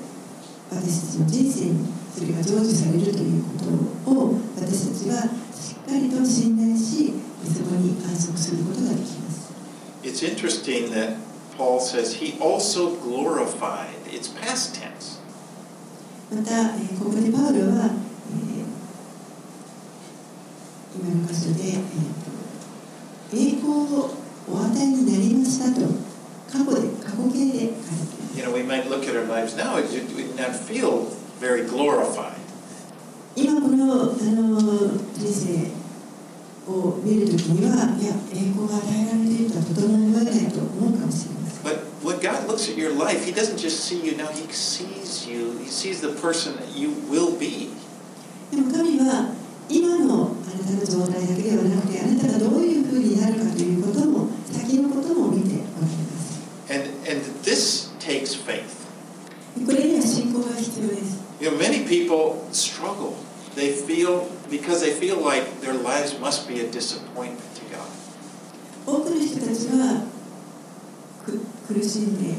私たちの人生にそれが成就されるということを私たちはしっかりと信頼しそこに安息することができます It's interesting that Paul says he also glorified. It's past tense. また、えー、ここでパウロは、えー、今の箇所で、えー、栄光をお与えになりましたと過去で過去形で書いてます。You know, lives now, feel very 今この,あの人生を見るときには、いや、栄光が与えられているとはとてもないわけないと思うかもしれません。looks at your life, He doesn't just see you now, He sees you. He sees the person that you will be. でも神は今のあなたの状態だけではなくてあなたがどういうふうになるかということも先のことも見ておられます And, and this takes faith. これには信仰が必要です You know, many people struggle. They feel, because they feel like their lives must be a disappointment to God. 多くの人たちはく 苦しんで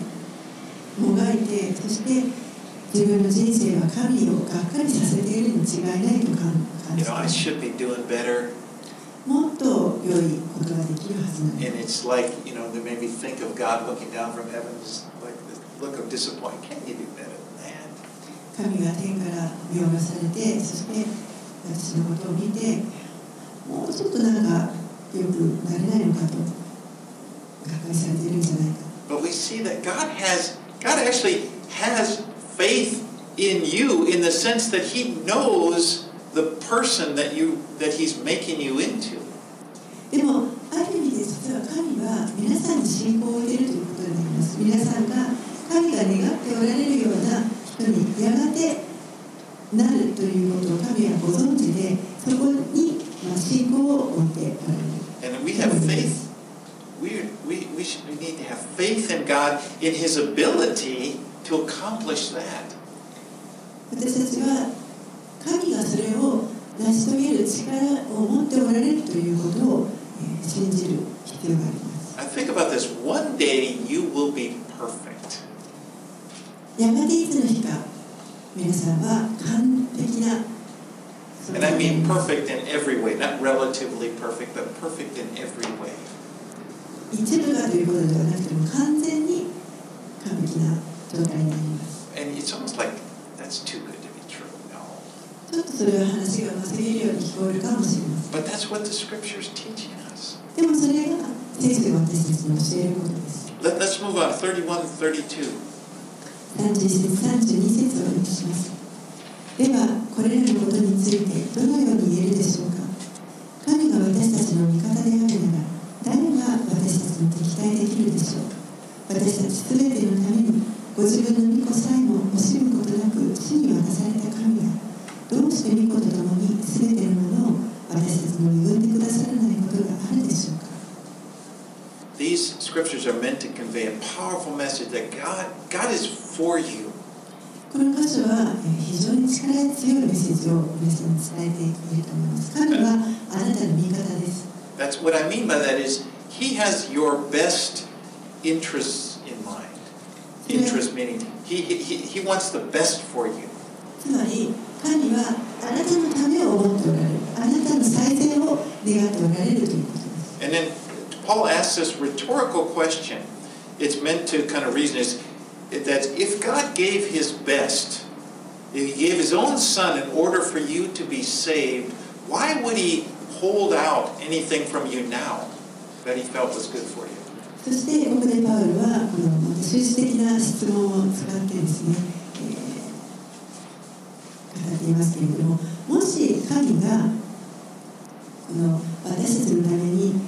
もがいてそして自分の人生は神をがっかりさせているに違いないと感じて you もっと良いことができるはずなんで。神が天から見下されてそして私のことを見てもうちょっとなんかよくなれないのかと。But we see that God has, God actually has faith in you in the sense that He knows the person that you that He's making you into. でもある意味で実は神は皆さんに信仰を入れるということになります皆さんが神が願っておられるような人にやがてなるということを神はご存知でそこにまあ信仰を置いておられる And we have faith. faith in God in His ability to accomplish that. 私たちは神がそれを成し遂げる力を持っておられるということを、えー信じる必要があります I think about this. One day you will be perfect. やがていつの日か皆さんは完璧な And I mean perfect in every way, not relatively perfect, but perfect in every way. 一部がということではなくても完全に完璧な状態になります And it's almost like that's too good to be true. No? ちちょっとそれは話がまずいるように聞こえるかもしれません But that's what the scripture is teaching us. でもそれが聖書が私たちに教えることです Let, let's move on. 31 and 32. 31節32節をお読みしますではこれらのことについてどのように言えるでしょうか神が私たちの味方であるなら誰が私たちに敵対できるでしょう？私たちすべてのためにご自分の御子さえも惜しむことなく死に渡された神がどうして御子と共にすべてのものを私たちに恵んでくださらないことがあるでしょうか？These scriptures are meant to convey a powerful message that God, God is for you. この箇所はえー非常に力強いメッセージを皆さんに伝えていると思います。神はあなたの味方です。That's what I mean by that is he has your best interests in mind. Interest meaning he, he, he wants the best for you. つまり神はあなたのためを思っておられる。あなたの最善を願っておられるということです。 And then Paul asks this rhetorical question. It's meant to kind of reason is that if God gave his best, if he gave his own son in order for you to be saved, why would he hold out anything from you now that he felt was good for you? そしてここでパウルはこのまた数字的な質問を使ってですね、えー語っていますけれども、もし神がこの私たちのために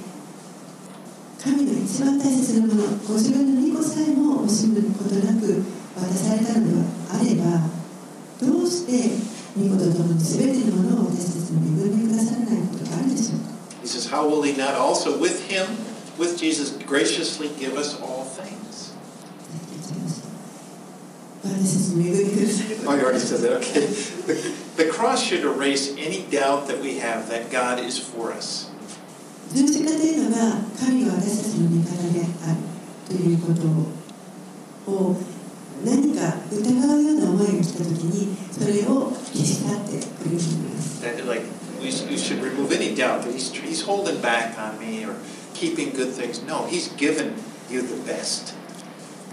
神の一番大切なもの、ご自分の御子さえも惜しむことなく渡されたのであれば、どうして 御子と共に全てのものを私たちに恵んでくださらないことがあるでしょうか He says, How will he not also with him, with Jesus, graciously give us all things? 私たちに恵んでくださる Oh, you already said that, okay. The, the cross should erase any doubt that we have that God is for us. 十字架というのが神が私たちの味方であるということを 何か疑うような思いが来た時にそれを消し去ってくれるす like we, should remove any doubt that he's, he's holding back on me or keeping good things. No, he's given you the best.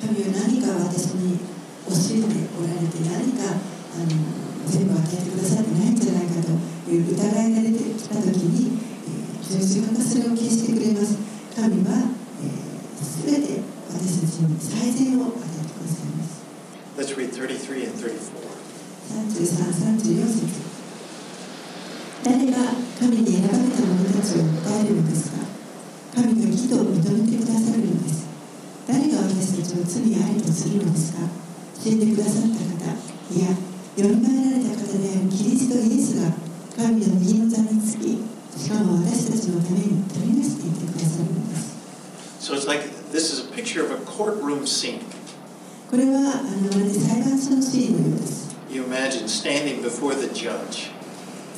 神は何か私に教えておられて何かあの全部与えてくださってないんじゃないかという疑いが出てきた時に、それを消してくれます神は、えー、全て私たちに最善を与え Let's read 33 and 34. 33、34節誰が神に選ばれた者たちを訴えるのですか神が義と認めてくださるのです誰が私たちを罪ありとするのですか死んでくださった方いやよみがえられた方であるキリストイエスが神の右の座につきしかも私たちのために取りなしていてくださるのです So it's like this is a picture of a courtroom scene. これはあのまるで裁判所のシーンのようです You imagine standing before the judge,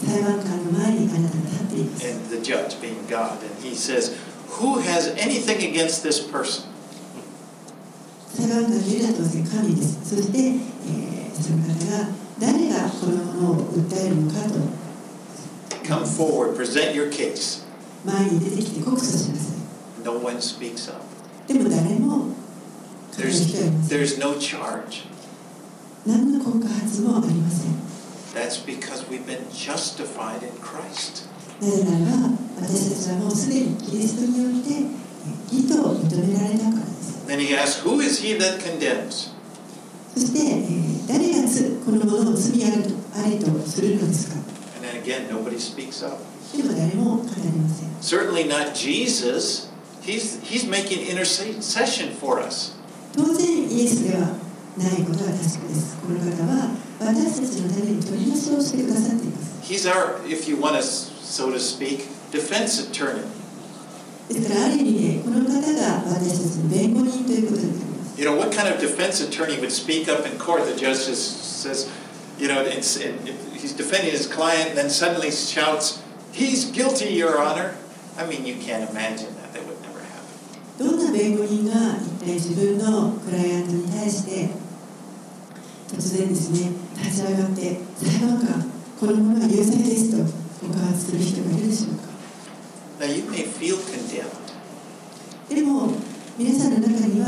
裁判官の前にあなたが立っています and the judge being God, and he says, Who has anything against this person? 裁判官というのは神です。そして、えーその方が誰がこのものを訴えるのかと Come forward, present your case. 前に出てきて告訴しなさ No one speaks up. い。でも誰も There's, 人はいません。 there's no charge. 何の告発もありません。 That's because we've been justified in Christ. なぜならば私たちはもうすでにキリストによってえー義と認められたからです。 Then he asks, Who is he that condemns? そして、えー誰がつこのものを罪あるとありとするのですか And then again, nobody speaks up. でも誰も語りません。 Certainly not Jesus. He's, he's making intercession for us. 当然イエスではないことは確かです。この方は私たちのために取りなしをしてくださっています。 He's our, if you want to, so to speak, defense attorney. ですからある意味でこの方が私たちの弁護人ということになります。 You know, what kind of defense attorney would speak up in court? The judge just says, you know, it's, and he's defending his client and then suddenly shouts, He's guilty, Your Honor. I mean, you can't imagine that. That would never happen. どんな弁護人が 一体自分のクライアントに対して突然ですね立ち上がって裁判官このものは有罪ですと告発する人がいるでしょうか Now, you may feel condemned. でも皆さんの中には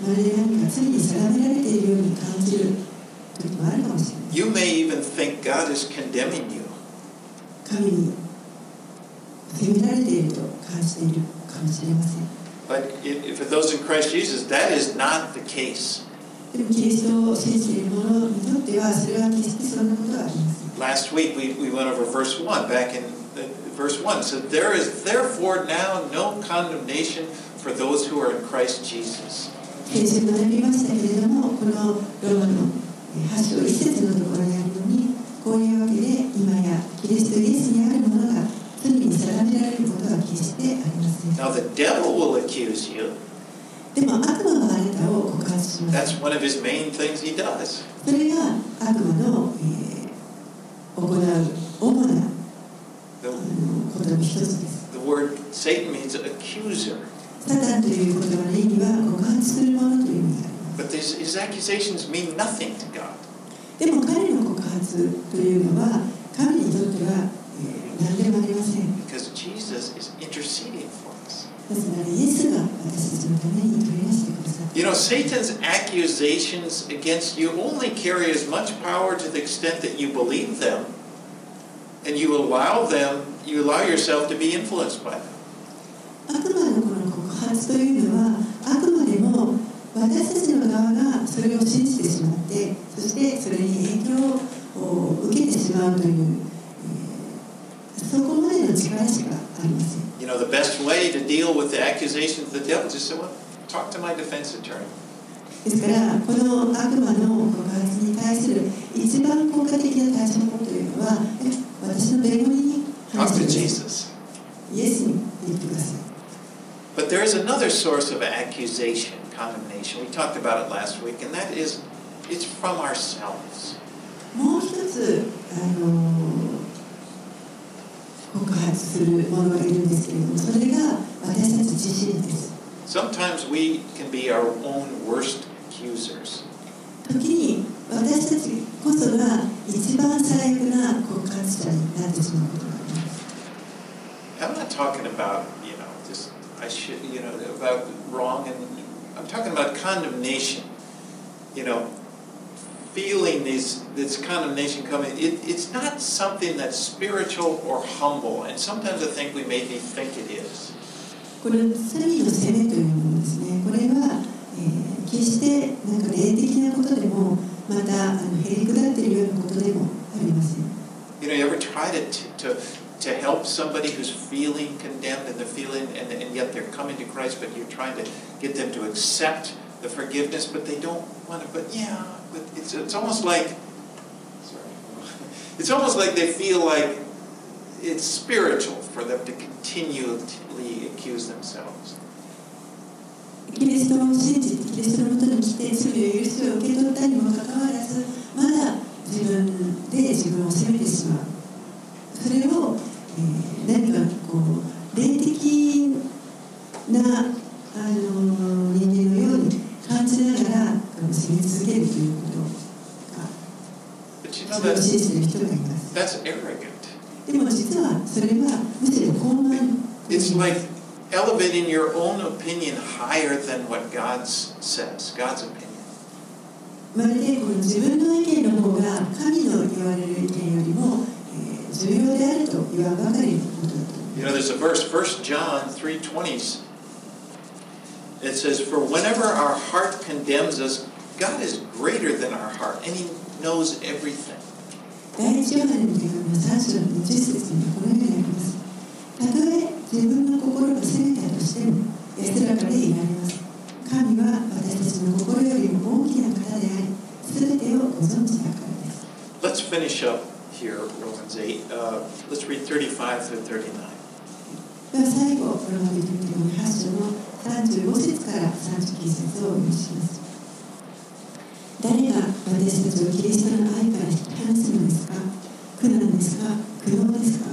まるで何か罪に定められているように感じる時もあるかももしれない You may even think God is condemning you. 神に責められていると感じているかもしれません But if, for those in Christ Jesus, that is not the case. でもキリストを信じている者にとってはそれは決してそんなことはありません Last week we, we went over verse 1, back in uh, verse 1. So there is therefore now no condemnation for those who are in Christ Jesus. 先週学びましたけれどもこのローマの8章1節のところにあるようにこういうわけで今やキリストイエスにあるものが罪に定められることは決してありません Now the devil will accuse you. でも悪魔はあなたを告発します That's one of his main things he does. それが悪魔の、えー行う主なことの一つです the word Satan means accuser. サタンという言葉の意味は告発するものという意味があります But these, his accusations mean nothing to God. でも彼の告発というのは神にとっては、Because Jesus is interceding for us. なぜならイエスが私たちのために取り出してくださった You know, Satan's accusations against you only carry as much power to the extent that you believe them and you allow them, you allow yourself to be influenced by them. 悪魔のこの告発というのはあくまでも私たちの側がそれを信じてしまってそしてそれに影響を受けてしまうという、えーそ こまでの力しかありません You know, the best way to deal with the accusations of the devil is just say, well, talk to my defense attorney. ですからこの悪魔の告発に対する一番効果的な対処法というのはえ私の弁護人に Talk 話 to してくださ Jesus. いイエスに言ってください But there is another source of accusation, condemnation. We talked about it last week, and that is it's from ourselves. もう一つ、あの 告発する者がいるんですけれどもそれが私たち自身です Sometimes we can be our own worst accusers. 時に私たちこそが一番最悪な告発者になってしまうことがあります I'm not talking about, you know, just, I should, you know, about wrong, and I'm talking about condemnation. You know, feeling these, this condemnation coming, it, it's not something that's spiritual or humble, and sometimes I think we maybe think it is. この罪の責めというものですねこれは、えー決してなんか霊的なことでもまたあのへりくだっているようなことでもありません You know, you ever try to, to, to help somebody who's feeling condemned and they're feeling, and, and yet they're coming to Christ, but you're trying to get them to accept the forgiveness, but they don't want to, but yeah, but it's, it's almost like, sorry, it's almost like they feel like it's spiritual for them to continually accuse themselves. を that 信じている人がいます that's arrogant. でも実はそれはむしろ傲慢 It's like elevating your own opinion higher than what God says, God's opinion. まるでこの自分の意見の方が神の言われる意見よりも、えー重要であると言わんばかりのことだと思い You ま know, す there's a verse, 1 John 3.20, it says, For whenever our heart condemns us, God is greater than our heart, and He knows everything. 第一ヨハネの手紙の3章の20節にはこのようにありますたとえ自分の心が責めたとしても安らかでいられます神は私たちの心よりも大きな方であり全てをご存知だからです Let's finish up here, Romans 8. Uh, let's read 35 through 39. では最後ローマ人の手紙8章の35節から39節をお読みします誰が私たちをキリストの愛から引き離すのですか？苦難ですか？苦悩ですか？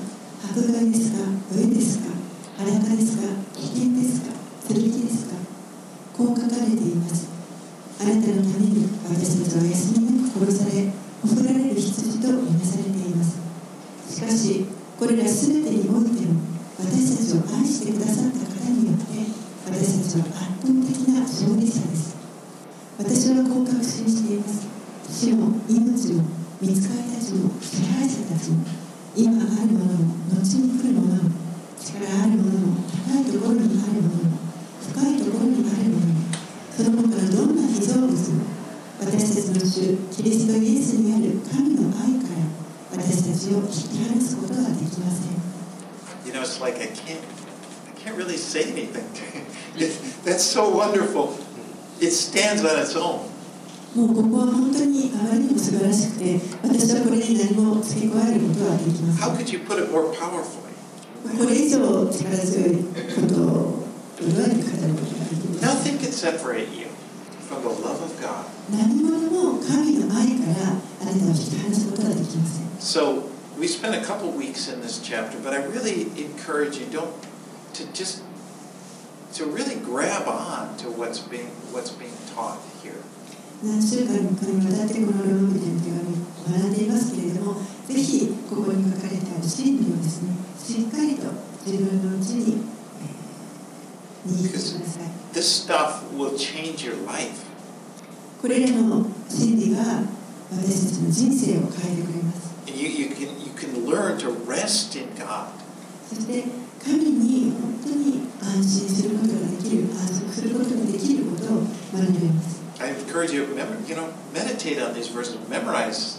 迫害ですか？飢えですか？裸ですか？危険ですか？剣ですか？こう書かれています。あなたのために私たちは休みなく殺されほふられる羊とみなされています。しかしこれら全てにおいても私たちを愛してくださった方によって私たちは圧倒的な勝利者です私はこう確信しています死も命も見つかりたちも支配者たちも今あるものも後に来るものも力あるものも高いところにあるものも深いところにあるものもその他のどんな被造物も私たちの主キリストイエスにある神の愛から私たちを引き離すことができません You know, it's like I can't, I can't really say anything. It, that's so wonderful. It stands on its own. もうここは本当にあまりにも素晴らしくて私はこれに何も付け加えることはできませ How ん could you put it more powerfully? これ以上力強いことを どうやって語ることができます Nothing can separate you from the love of God. 何者も神の愛からあなたを引き離すことはできません So we spent a couple weeks in this chapter, but I really encourage you don't to just to really grab on to what's being what's being taught here. 何週間かにわたってこのローマ人の手紙を学んでいますけれどもぜひここに書かれてある真理をですねしっかりと自分のうちに、 えー握ってください This stuff will change your life. これらの真理が私たちの人生を変えてくれます And you, you can you can learn to rest in God. そして神に本当に安心することができる安息することができることを学べます I encourage you, remember, you know, meditate on these verses, memorize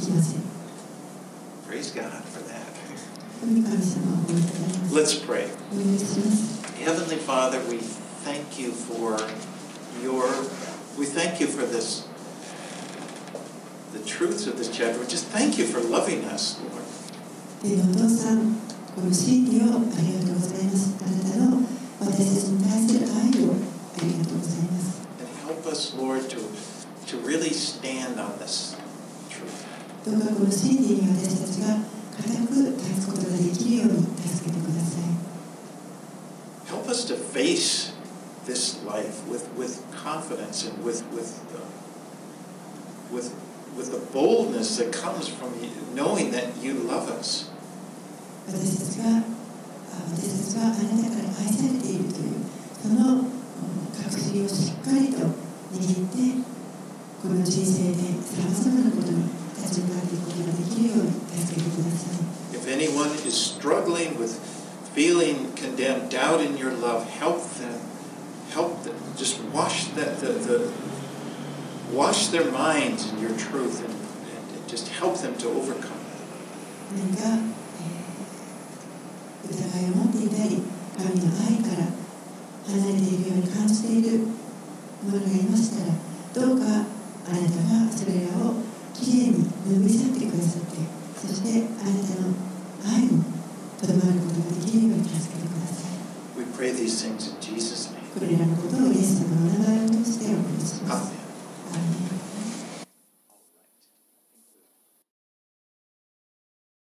きません Praise God for that. 神様を褒めてくださいます Let's pray. お願いします Heavenly Father, we thank you for your we thank you for this the truths of this chapter. We just thank you for loving us, Lord. 天のお父さん、この真理をありがとうございます。あなたの私たちに対する愛をありがとうございます。 And help us, Lord, to to really stand on this truth. どうかこの真理に私たちが固く立つことができるように助けてください。Help us to face this life with, with confidence and with with uh, with with the boldness that comes from you, knowing that you love us. 私たちがあ私たちはあなたから愛されているというそのうん確信をしっかりと握ってこの人生でさまざまなことに 立ち向かっていくことができるように助けてください。 If anyone is struggling with feeling condemned, doubt in your love, help them. Help them. Just wash that the, the wash their minds in your truth and, and just help them to overcome that. 何か、えー疑いを持っていたり神の愛から離れているように感じている者がいましたらどうかあなたがそれらを きれいに拭い去ってくださってそしてあなたの愛にとどまることができるように助けてください We pray these things in Jesus' name. これらのことをイエス様のお名前を通しておします Amen.